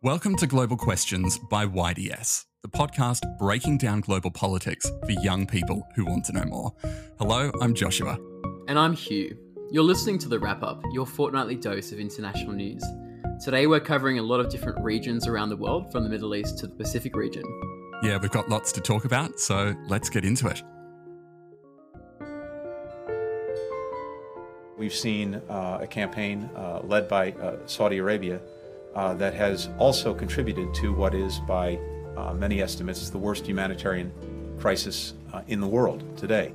Welcome to Global Questions by YDS, the podcast breaking down global politics for young people who want to know more. Hello, I'm Joshua. And I'm Hugh. You're listening to The Wrap Up, your fortnightly dose of international news. Today we're covering a lot of different regions around the world, from the Middle East to the Pacific region. Yeah, we've got lots to talk about, so let's get into it. We've seen uh, a campaign uh, led by uh, Saudi Arabia uh, that has also contributed to what is, by uh, many estimates, the worst humanitarian crisis uh, in the world today.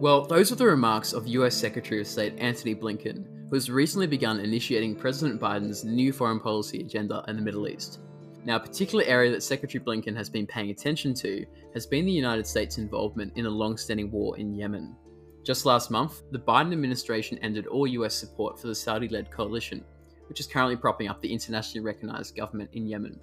Well, those are the remarks of US Secretary of State Antony Blinken, who has recently begun initiating President Biden's new foreign policy agenda in the Middle East. Now, a particular area that Secretary Blinken has been paying attention to has been the United States' involvement in a long standing war in Yemen. Just last month, the Biden administration ended all US support for the Saudi led coalition, which is currently propping up the internationally recognized government in Yemen.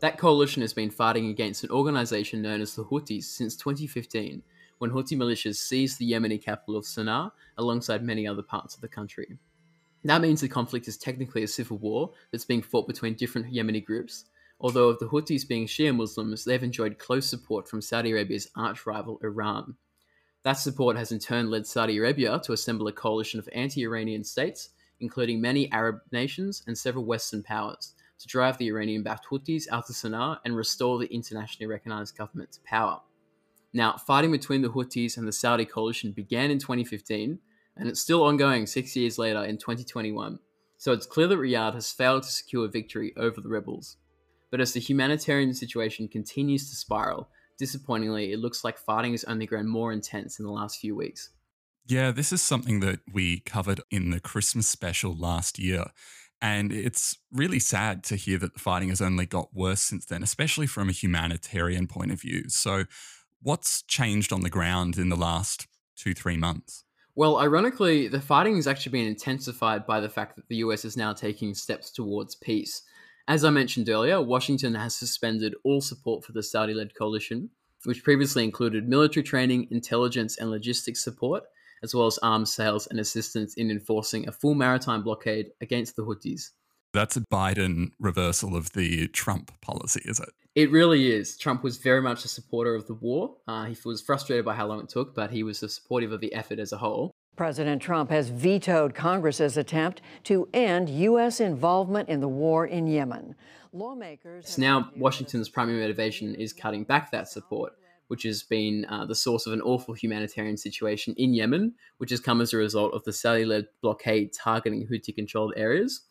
That coalition has been fighting against an organization known as the Houthis since 2015, when Houthi militias seized the Yemeni capital of Sana'a alongside many other parts of the country. That means the conflict is technically a civil war that's being fought between different Yemeni groups, although of the Houthis being Shia Muslims, they've enjoyed close support from Saudi Arabia's arch rival Iran. That support has in turn led Saudi Arabia to assemble a coalition of anti Iranian states, including many Arab nations and several Western powers, to drive the Iranian backed Houthis out of Sana'a and restore the internationally recognized government to power. Now, fighting between the Houthis and the Saudi coalition began in 2015, and it's still ongoing six years later in 2021, so it's clear that Riyadh has failed to secure victory over the rebels. But as the humanitarian situation continues to spiral, disappointingly, it looks like fighting has only grown more intense in the last few weeks. Yeah, this is something that we covered in the Christmas special last year. And it's really sad to hear that the fighting has only got worse since then, especially from a humanitarian point of view. So, what's changed on the ground in the last two, three months? Well, ironically, the fighting has actually been intensified by the fact that the US is now taking steps towards peace. As I mentioned earlier, Washington has suspended all support for the Saudi led coalition, which previously included military training, intelligence, and logistics support, as well as arms sales and assistance in enforcing a full maritime blockade against the Houthis. That's a Biden reversal of the Trump policy, is it? It really is. Trump was very much a supporter of the war. Uh, he was frustrated by how long it took, but he was supportive of the effort as a whole. President Trump has vetoed Congress's attempt to end U.S. involvement in the war in Yemen. Lawmakers. So now, Washington's primary motivation is cutting back that support, which has been uh, the source of an awful humanitarian situation in Yemen, which has come as a result of the Saudi led blockade targeting Houthi controlled areas.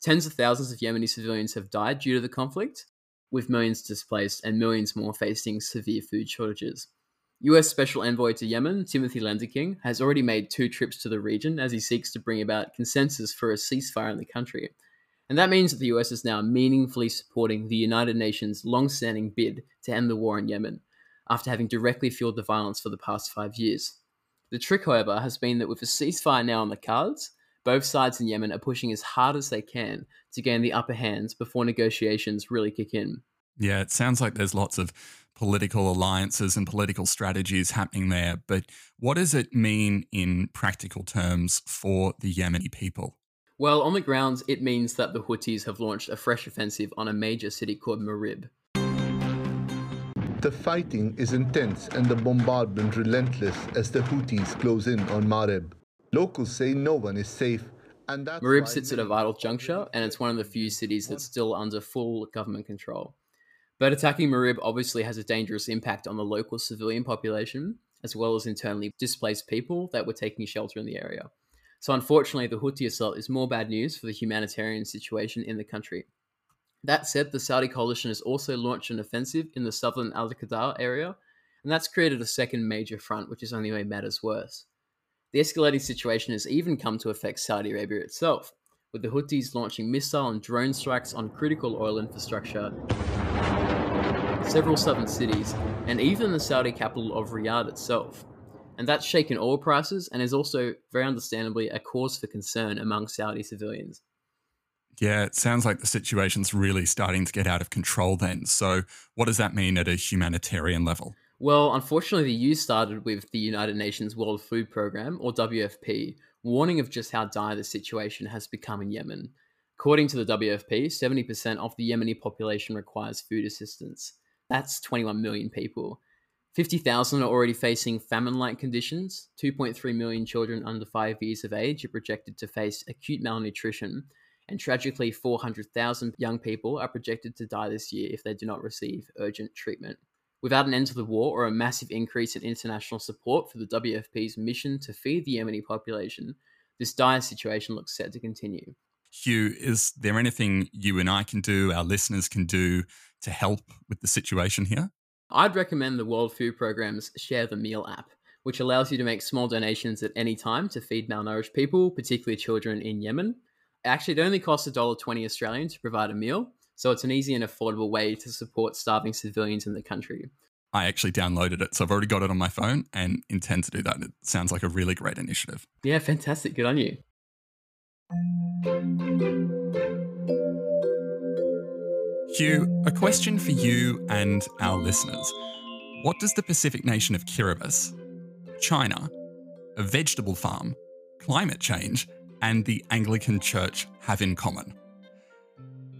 Tens of thousands of Yemeni civilians have died due to the conflict, with millions displaced and millions more facing severe food shortages. US Special Envoy to Yemen, Timothy Lenderking, has already made two trips to the region as he seeks to bring about consensus for a ceasefire in the country. And that means that the US is now meaningfully supporting the United Nations' long standing bid to end the war in Yemen, after having directly fueled the violence for the past five years. The trick, however, has been that with a ceasefire now on the cards, both sides in Yemen are pushing as hard as they can to gain the upper hand before negotiations really kick in. Yeah, it sounds like there's lots of political alliances and political strategies happening there. But what does it mean in practical terms for the Yemeni people? Well, on the ground, it means that the Houthis have launched a fresh offensive on a major city called Marib. The fighting is intense and the bombardment relentless as the Houthis close in on Marib. Locals say no one is safe. And Marib sits at a vital juncture, and it's one of the few cities that's still under full government control. But attacking Marib obviously has a dangerous impact on the local civilian population, as well as internally displaced people that were taking shelter in the area. So, unfortunately, the Houthi assault is more bad news for the humanitarian situation in the country. That said, the Saudi coalition has also launched an offensive in the southern Al Qadar area, and that's created a second major front, which has only made matters worse. The escalating situation has even come to affect Saudi Arabia itself, with the Houthis launching missile and drone strikes on critical oil infrastructure several southern cities, and even the Saudi capital of Riyadh itself. And that's shaken oil prices and is also, very understandably, a cause for concern among Saudi civilians. Yeah, it sounds like the situation's really starting to get out of control then. So, what does that mean at a humanitarian level? Well, unfortunately, the EU started with the United Nations World Food Programme, or WFP, warning of just how dire the situation has become in Yemen. According to the WFP, 70% of the Yemeni population requires food assistance. That's 21 million people. 50,000 are already facing famine like conditions. 2.3 million children under 5 years of age are projected to face acute malnutrition. And tragically, 400,000 young people are projected to die this year if they do not receive urgent treatment. Without an end to the war or a massive increase in international support for the WFP's mission to feed the Yemeni population, this dire situation looks set to continue. Hugh, is there anything you and I can do, our listeners can do to help with the situation here? I'd recommend the World Food Programme's Share the Meal app, which allows you to make small donations at any time to feed malnourished people, particularly children in Yemen. Actually, it only costs $1.20 Australian to provide a meal, so it's an easy and affordable way to support starving civilians in the country. I actually downloaded it, so I've already got it on my phone and intend to do that. It sounds like a really great initiative. Yeah, fantastic. Good on you. Hugh, a question for you and our listeners. What does the Pacific nation of Kiribati, China, a vegetable farm, climate change, and the Anglican Church have in common?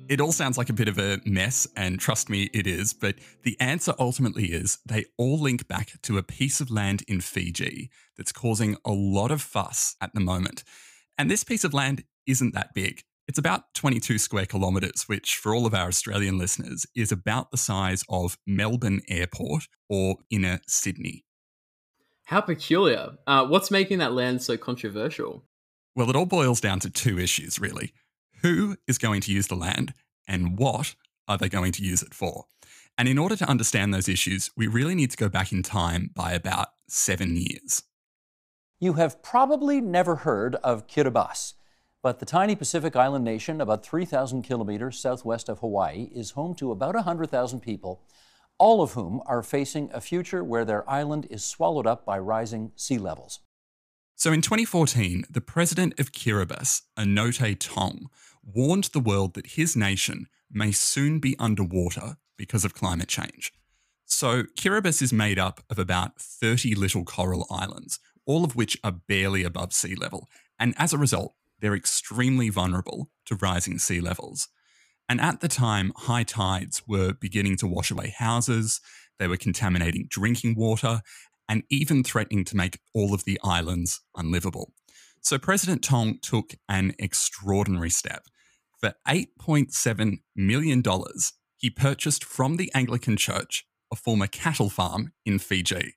It all sounds like a bit of a mess, and trust me, it is, but the answer ultimately is they all link back to a piece of land in Fiji that's causing a lot of fuss at the moment. And this piece of land isn't that big. It's about 22 square kilometres, which for all of our Australian listeners is about the size of Melbourne Airport or inner Sydney. How peculiar. Uh, what's making that land so controversial? Well, it all boils down to two issues, really. Who is going to use the land and what are they going to use it for? And in order to understand those issues, we really need to go back in time by about seven years. You have probably never heard of Kiribati, but the tiny Pacific island nation, about 3,000 kilometers southwest of Hawaii, is home to about 100,000 people, all of whom are facing a future where their island is swallowed up by rising sea levels. So in 2014, the president of Kiribati, Anote Tong, warned the world that his nation may soon be underwater because of climate change. So Kiribati is made up of about 30 little coral islands, all of which are barely above sea level. And as a result, they're extremely vulnerable to rising sea levels. And at the time, high tides were beginning to wash away houses, they were contaminating drinking water, and even threatening to make all of the islands unlivable. So President Tong took an extraordinary step. For $8.7 million, he purchased from the Anglican Church a former cattle farm in Fiji.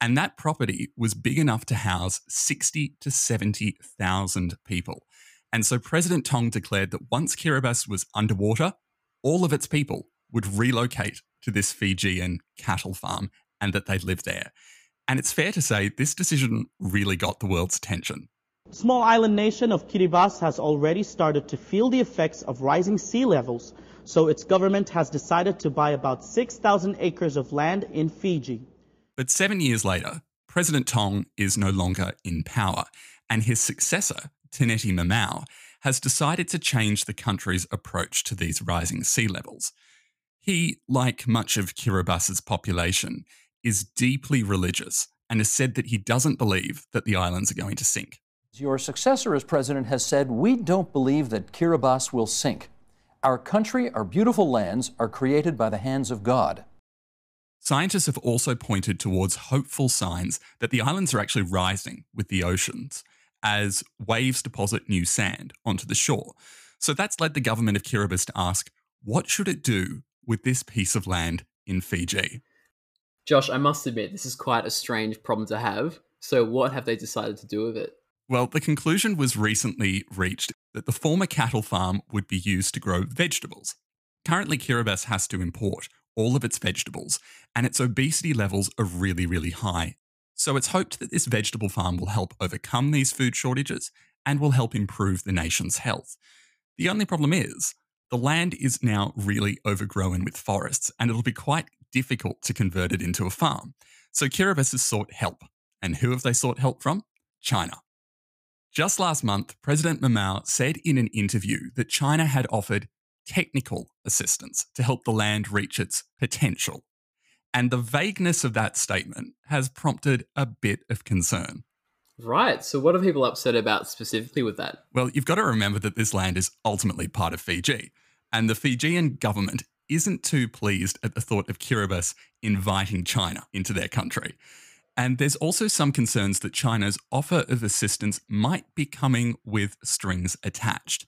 And that property was big enough to house 60 to 70,000 people. And so President Tong declared that once Kiribati was underwater, all of its people would relocate to this Fijian cattle farm and that they'd live there. And it's fair to say this decision really got the world's attention. Small island nation of Kiribati has already started to feel the effects of rising sea levels, so its government has decided to buy about 6,000 acres of land in Fiji. But seven years later, President Tong is no longer in power, and his successor, Taneti Maamau, has decided to change the country's approach to these rising sea levels. He, like much of Kiribati's population, is deeply religious and has said that he doesn't believe that the islands are going to sink. Your successor as president has said, We don't believe that Kiribati will sink. Our country, our beautiful lands, are created by the hands of God. Scientists have also pointed towards hopeful signs that the islands are actually rising with the oceans as waves deposit new sand onto the shore. So that's led the government of Kiribati to ask, what should it do with this piece of land in Fiji? Josh, I must admit, this is quite a strange problem to have. So, what have they decided to do with it? Well, the conclusion was recently reached that the former cattle farm would be used to grow vegetables. Currently, Kiribati has to import all of its vegetables, and its obesity levels are really, really high. So, it's hoped that this vegetable farm will help overcome these food shortages and will help improve the nation's health. The only problem is, the land is now really overgrown with forests, and it'll be quite difficult to convert it into a farm. So Kiribati has sought help. And who have they sought help from? China. Just last month, President Maamau said in an interview that China had offered technical assistance to help the land reach its potential. And the vagueness of that statement has prompted a bit of concern. Right. So, what are people upset about specifically with that? Well, you've got to remember that this land is ultimately part of Fiji, and the Fijian government isn't too pleased at the thought of Kiribati inviting China into their country. And there's also some concerns that China's offer of assistance might be coming with strings attached.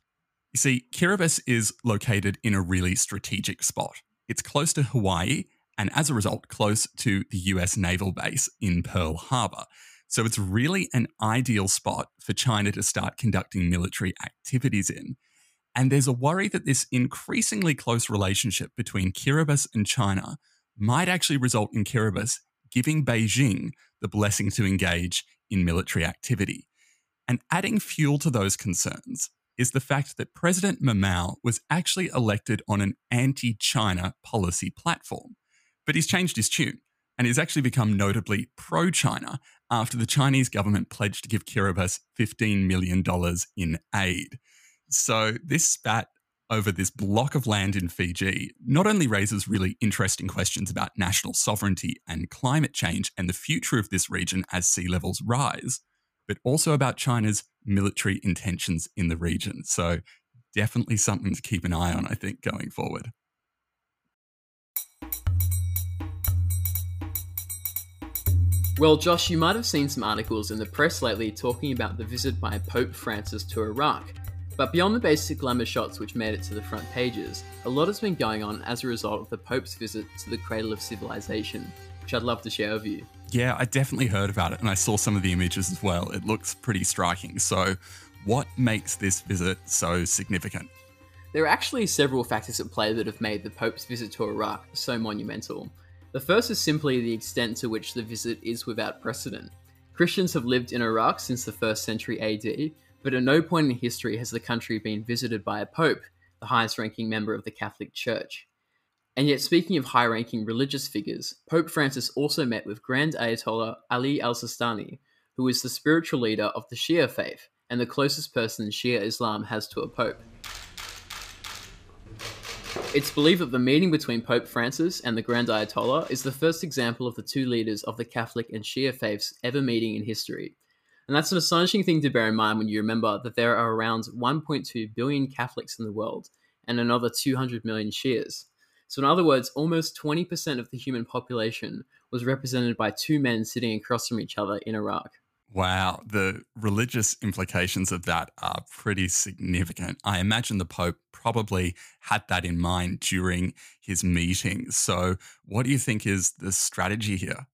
You see, Kiribati is located in a really strategic spot. It's close to Hawaii, and as a result, close to the US naval base in Pearl Harbor. So it's really an ideal spot for China to start conducting military activities in. And there's a worry that this increasingly close relationship between Kiribati and China might actually result in Kiribati giving Beijing the blessing to engage in military activity. And adding fuel to those concerns is the fact that President Maamau was actually elected on an anti China policy platform. But he's changed his tune and he's actually become notably pro China after the Chinese government pledged to give Kiribati $15 million in aid. So this spat over this block of land in Fiji not only raises really interesting questions about national sovereignty and climate change and the future of this region as sea levels rise, but also about China's military intentions in the region. So, definitely something to keep an eye on, I think, going forward. Well, Josh, you might have seen some articles in the press lately talking about the visit by Pope Francis to Iraq. But beyond the basic glamour shots which made it to the front pages, a lot has been going on as a result of the Pope's visit to the cradle of civilization, which I'd love to share with you. Yeah, I definitely heard about it and I saw some of the images as well. It looks pretty striking. So, what makes this visit so significant? There are actually several factors at play that have made the Pope's visit to Iraq so monumental. The first is simply the extent to which the visit is without precedent. Christians have lived in Iraq since the 1st century AD, but at no point in history has the country been visited by a pope, the highest ranking member of the Catholic Church. And yet, speaking of high ranking religious figures, Pope Francis also met with Grand Ayatollah Ali al Sistani, who is the spiritual leader of the Shia faith and the closest person Shia Islam has to a pope. It's believed that the meeting between Pope Francis and the Grand Ayatollah is the first example of the two leaders of the Catholic and Shia faiths ever meeting in history, and that's an astonishing thing to bear in mind when you remember that there are around 1.2 billion Catholics in the world and another 200 million Shias. So, in other words, almost 20% of the human population was represented by two men sitting across from each other in Iraq. Wow, the religious implications of that are pretty significant. I imagine the Pope probably had that in mind during his meeting. So, what do you think is the strategy here?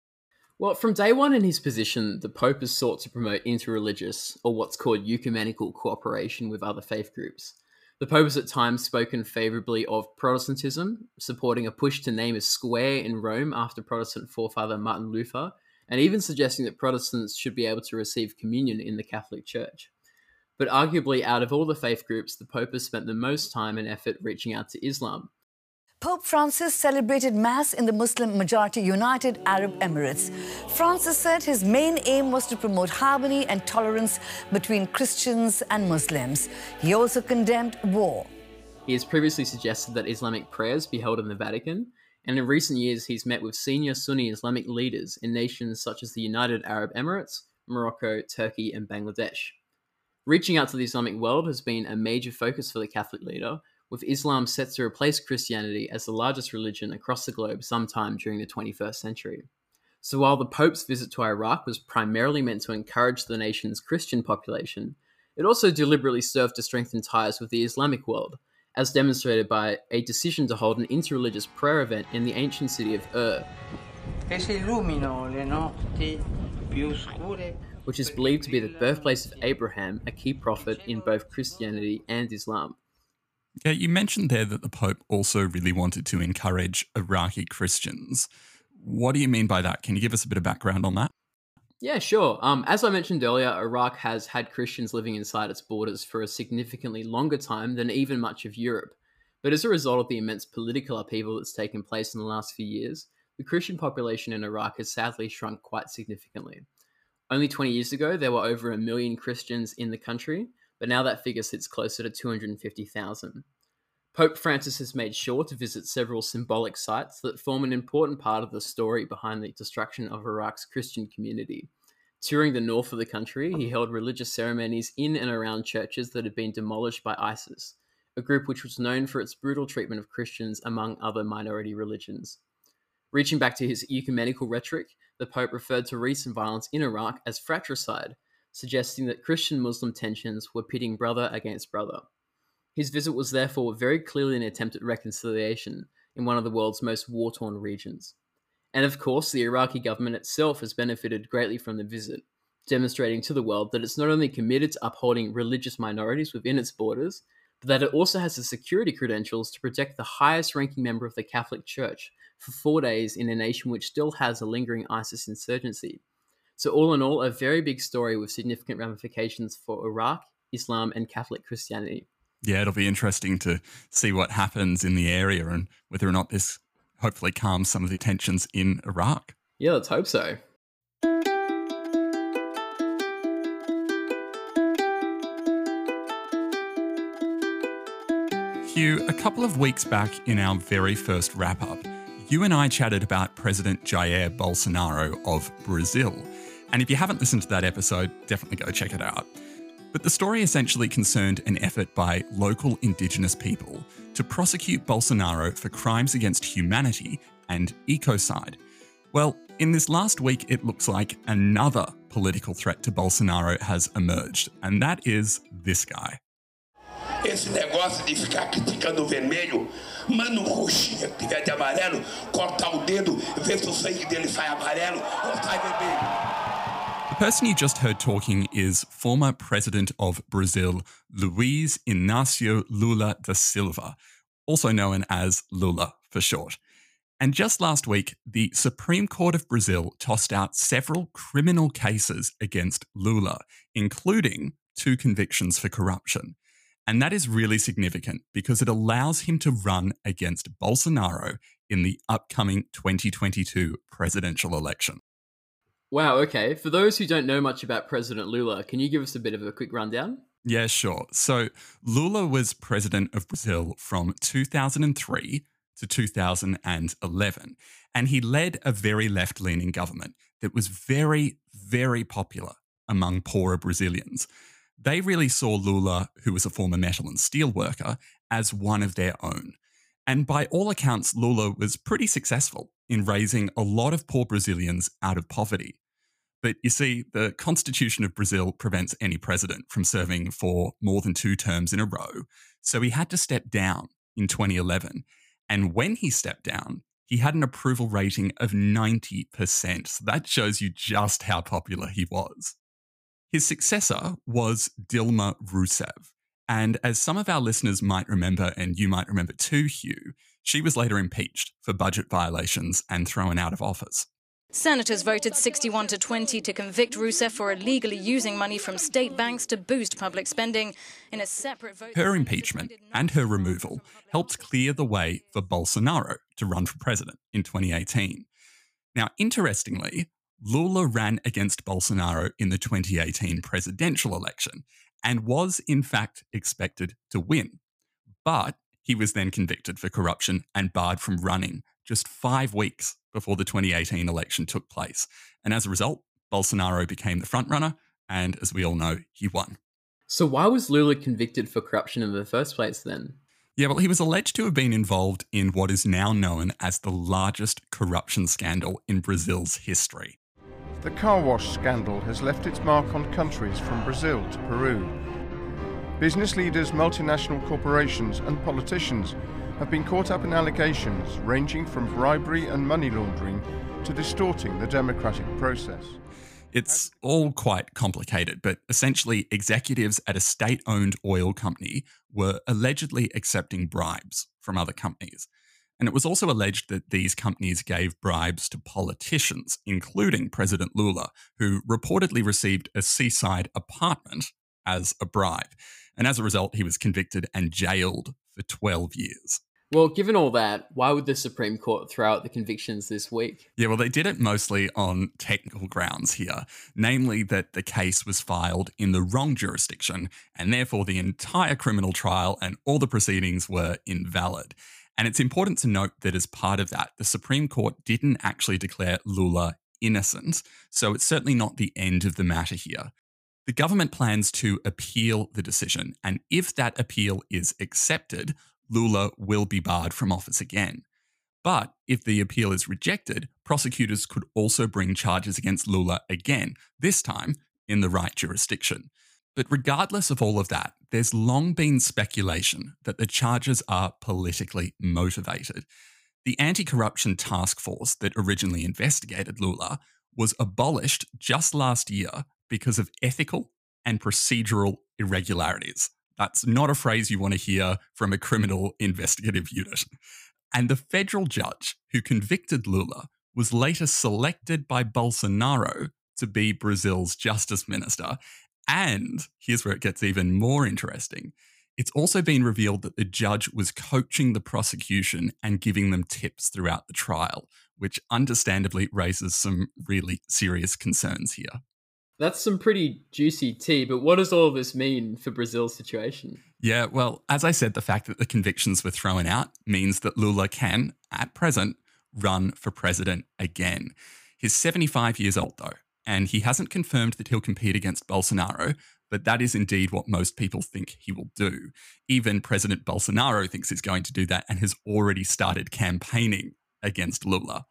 Well, from day one in his position, the Pope has sought to promote interreligious, or what's called ecumenical cooperation with other faith groups. The Pope has at times spoken favourably of Protestantism, supporting a push to name a square in Rome after Protestant forefather Martin Luther, and even suggesting that Protestants should be able to receive communion in the Catholic Church. But arguably, out of all the faith groups, the Pope has spent the most time and effort reaching out to Islam, Pope Francis celebrated Mass in the Muslim majority United Arab Emirates. Francis said his main aim was to promote harmony and tolerance between Christians and Muslims. He also condemned war. He has previously suggested that Islamic prayers be held in the Vatican, and in recent years he's met with senior Sunni Islamic leaders in nations such as the United Arab Emirates, Morocco, Turkey, and Bangladesh. Reaching out to the Islamic world has been a major focus for the Catholic leader, with Islam set to replace Christianity as the largest religion across the globe sometime during the 21st century. So while the Pope's visit to Iraq was primarily meant to encourage the nation's Christian population, it also deliberately served to strengthen ties with the Islamic world, as demonstrated by a decision to hold an interreligious prayer event in the ancient city of Ur, which is believed to be the birthplace of Abraham, a key prophet in both Christianity and Islam. Yeah, you mentioned there that the Pope also really wanted to encourage Iraqi Christians. What do you mean by that? Can you give us a bit of background on that? Yeah, sure. Um, as I mentioned earlier, Iraq has had Christians living inside its borders for a significantly longer time than even much of Europe. But as a result of the immense political upheaval that's taken place in the last few years, the Christian population in Iraq has sadly shrunk quite significantly. Only 20 years ago, there were over a million Christians in the country, but now that figure sits closer to 250,000. Pope Francis has made sure to visit several symbolic sites that form an important part of the story behind the destruction of Iraq's Christian community. Touring the north of the country, he held religious ceremonies in and around churches that had been demolished by ISIS, a group which was known for its brutal treatment of Christians among other minority religions. Reaching back to his ecumenical rhetoric, the Pope referred to recent violence in Iraq as fratricide, suggesting that Christian Muslim tensions were pitting brother against brother. His visit was therefore very clearly an attempt at reconciliation in one of the world's most war torn regions. And of course, the Iraqi government itself has benefited greatly from the visit, demonstrating to the world that it's not only committed to upholding religious minorities within its borders, but that it also has the security credentials to protect the highest ranking member of the Catholic Church for four days in a nation which still has a lingering ISIS insurgency. So, all in all, a very big story with significant ramifications for Iraq, Islam, and Catholic Christianity. Yeah, it'll be interesting to see what happens in the area and whether or not this hopefully calms some of the tensions in Iraq. Yeah, let's hope so. Hugh, a couple of weeks back in our very first wrap up, you and I chatted about President Jair Bolsonaro of Brazil. And if you haven't listened to that episode, definitely go check it out. But the story essentially concerned an effort by local indigenous people to prosecute Bolsonaro for crimes against humanity and ecocide. Well, in this last week, it looks like another political threat to Bolsonaro has emerged, and that is this guy. Esse negócio de ficar criticando o vermelho, roxinho que tiver de amarelo, cortar o dedo, ver se o sangue dele sai amarelo ou sai vermelho. Person you just heard talking is former president of Brazil, Luiz Inácio Lula da Silva, also known as Lula for short. And just last week, the Supreme Court of Brazil tossed out several criminal cases against Lula, including two convictions for corruption. And that is really significant because it allows him to run against Bolsonaro in the upcoming 2022 presidential election. Wow, okay. For those who don't know much about President Lula, can you give us a bit of a quick rundown? Yeah, sure. So Lula was president of Brazil from 2003 to 2011, and he led a very left leaning government that was very, very popular among poorer Brazilians. They really saw Lula, who was a former metal and steel worker, as one of their own. And by all accounts, Lula was pretty successful in raising a lot of poor Brazilians out of poverty. But you see, the Constitution of Brazil prevents any president from serving for more than two terms in a row. So he had to step down in 2011. And when he stepped down, he had an approval rating of 90%. So that shows you just how popular he was. His successor was Dilma Rousseff. And as some of our listeners might remember, and you might remember too, Hugh, she was later impeached for budget violations and thrown out of office. Senators voted 61 to 20 to convict Rousseff for illegally using money from state banks to boost public spending. In a separate vote, her impeachment and her removal helped clear the way for Bolsonaro to run for president in 2018. Now, interestingly, Lula ran against Bolsonaro in the 2018 presidential election and was, in fact, expected to win. But he was then convicted for corruption and barred from running just five weeks before the 2018 election took place. And as a result, Bolsonaro became the frontrunner, and as we all know, he won. So, why was Lula convicted for corruption in the first place then? Yeah, well, he was alleged to have been involved in what is now known as the largest corruption scandal in Brazil's history. The car wash scandal has left its mark on countries from Brazil to Peru. Business leaders, multinational corporations, and politicians have been caught up in allegations ranging from bribery and money laundering to distorting the democratic process. It's all quite complicated, but essentially, executives at a state owned oil company were allegedly accepting bribes from other companies. And it was also alleged that these companies gave bribes to politicians, including President Lula, who reportedly received a seaside apartment as a bribe. And as a result, he was convicted and jailed for 12 years. Well, given all that, why would the Supreme Court throw out the convictions this week? Yeah, well, they did it mostly on technical grounds here, namely that the case was filed in the wrong jurisdiction, and therefore the entire criminal trial and all the proceedings were invalid. And it's important to note that as part of that, the Supreme Court didn't actually declare Lula innocent, so it's certainly not the end of the matter here. The government plans to appeal the decision, and if that appeal is accepted, Lula will be barred from office again. But if the appeal is rejected, prosecutors could also bring charges against Lula again, this time in the right jurisdiction. But regardless of all of that, there's long been speculation that the charges are politically motivated. The anti corruption task force that originally investigated Lula was abolished just last year because of ethical and procedural irregularities. That's not a phrase you want to hear from a criminal investigative unit. And the federal judge who convicted Lula was later selected by Bolsonaro to be Brazil's justice minister. And here's where it gets even more interesting. It's also been revealed that the judge was coaching the prosecution and giving them tips throughout the trial, which understandably raises some really serious concerns here. That's some pretty juicy tea, but what does all of this mean for Brazil's situation? Yeah, well, as I said, the fact that the convictions were thrown out means that Lula can, at present, run for president again. He's 75 years old, though, and he hasn't confirmed that he'll compete against Bolsonaro, but that is indeed what most people think he will do. Even President Bolsonaro thinks he's going to do that and has already started campaigning against Lula.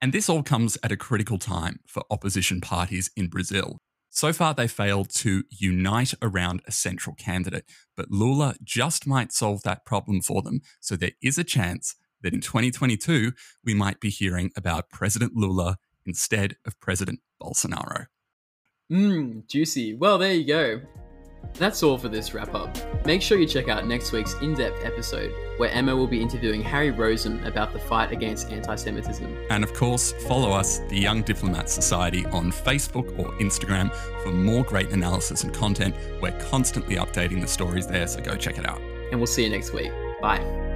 And this all comes at a critical time for opposition parties in Brazil. So far, they failed to unite around a central candidate, but Lula just might solve that problem for them. So there is a chance that in 2022, we might be hearing about President Lula instead of President Bolsonaro. Mmm, juicy. Well, there you go. That's all for this wrap up. Make sure you check out next week's in depth episode, where Emma will be interviewing Harry Rosen about the fight against anti Semitism. And of course, follow us, the Young Diplomat Society, on Facebook or Instagram for more great analysis and content. We're constantly updating the stories there, so go check it out. And we'll see you next week. Bye.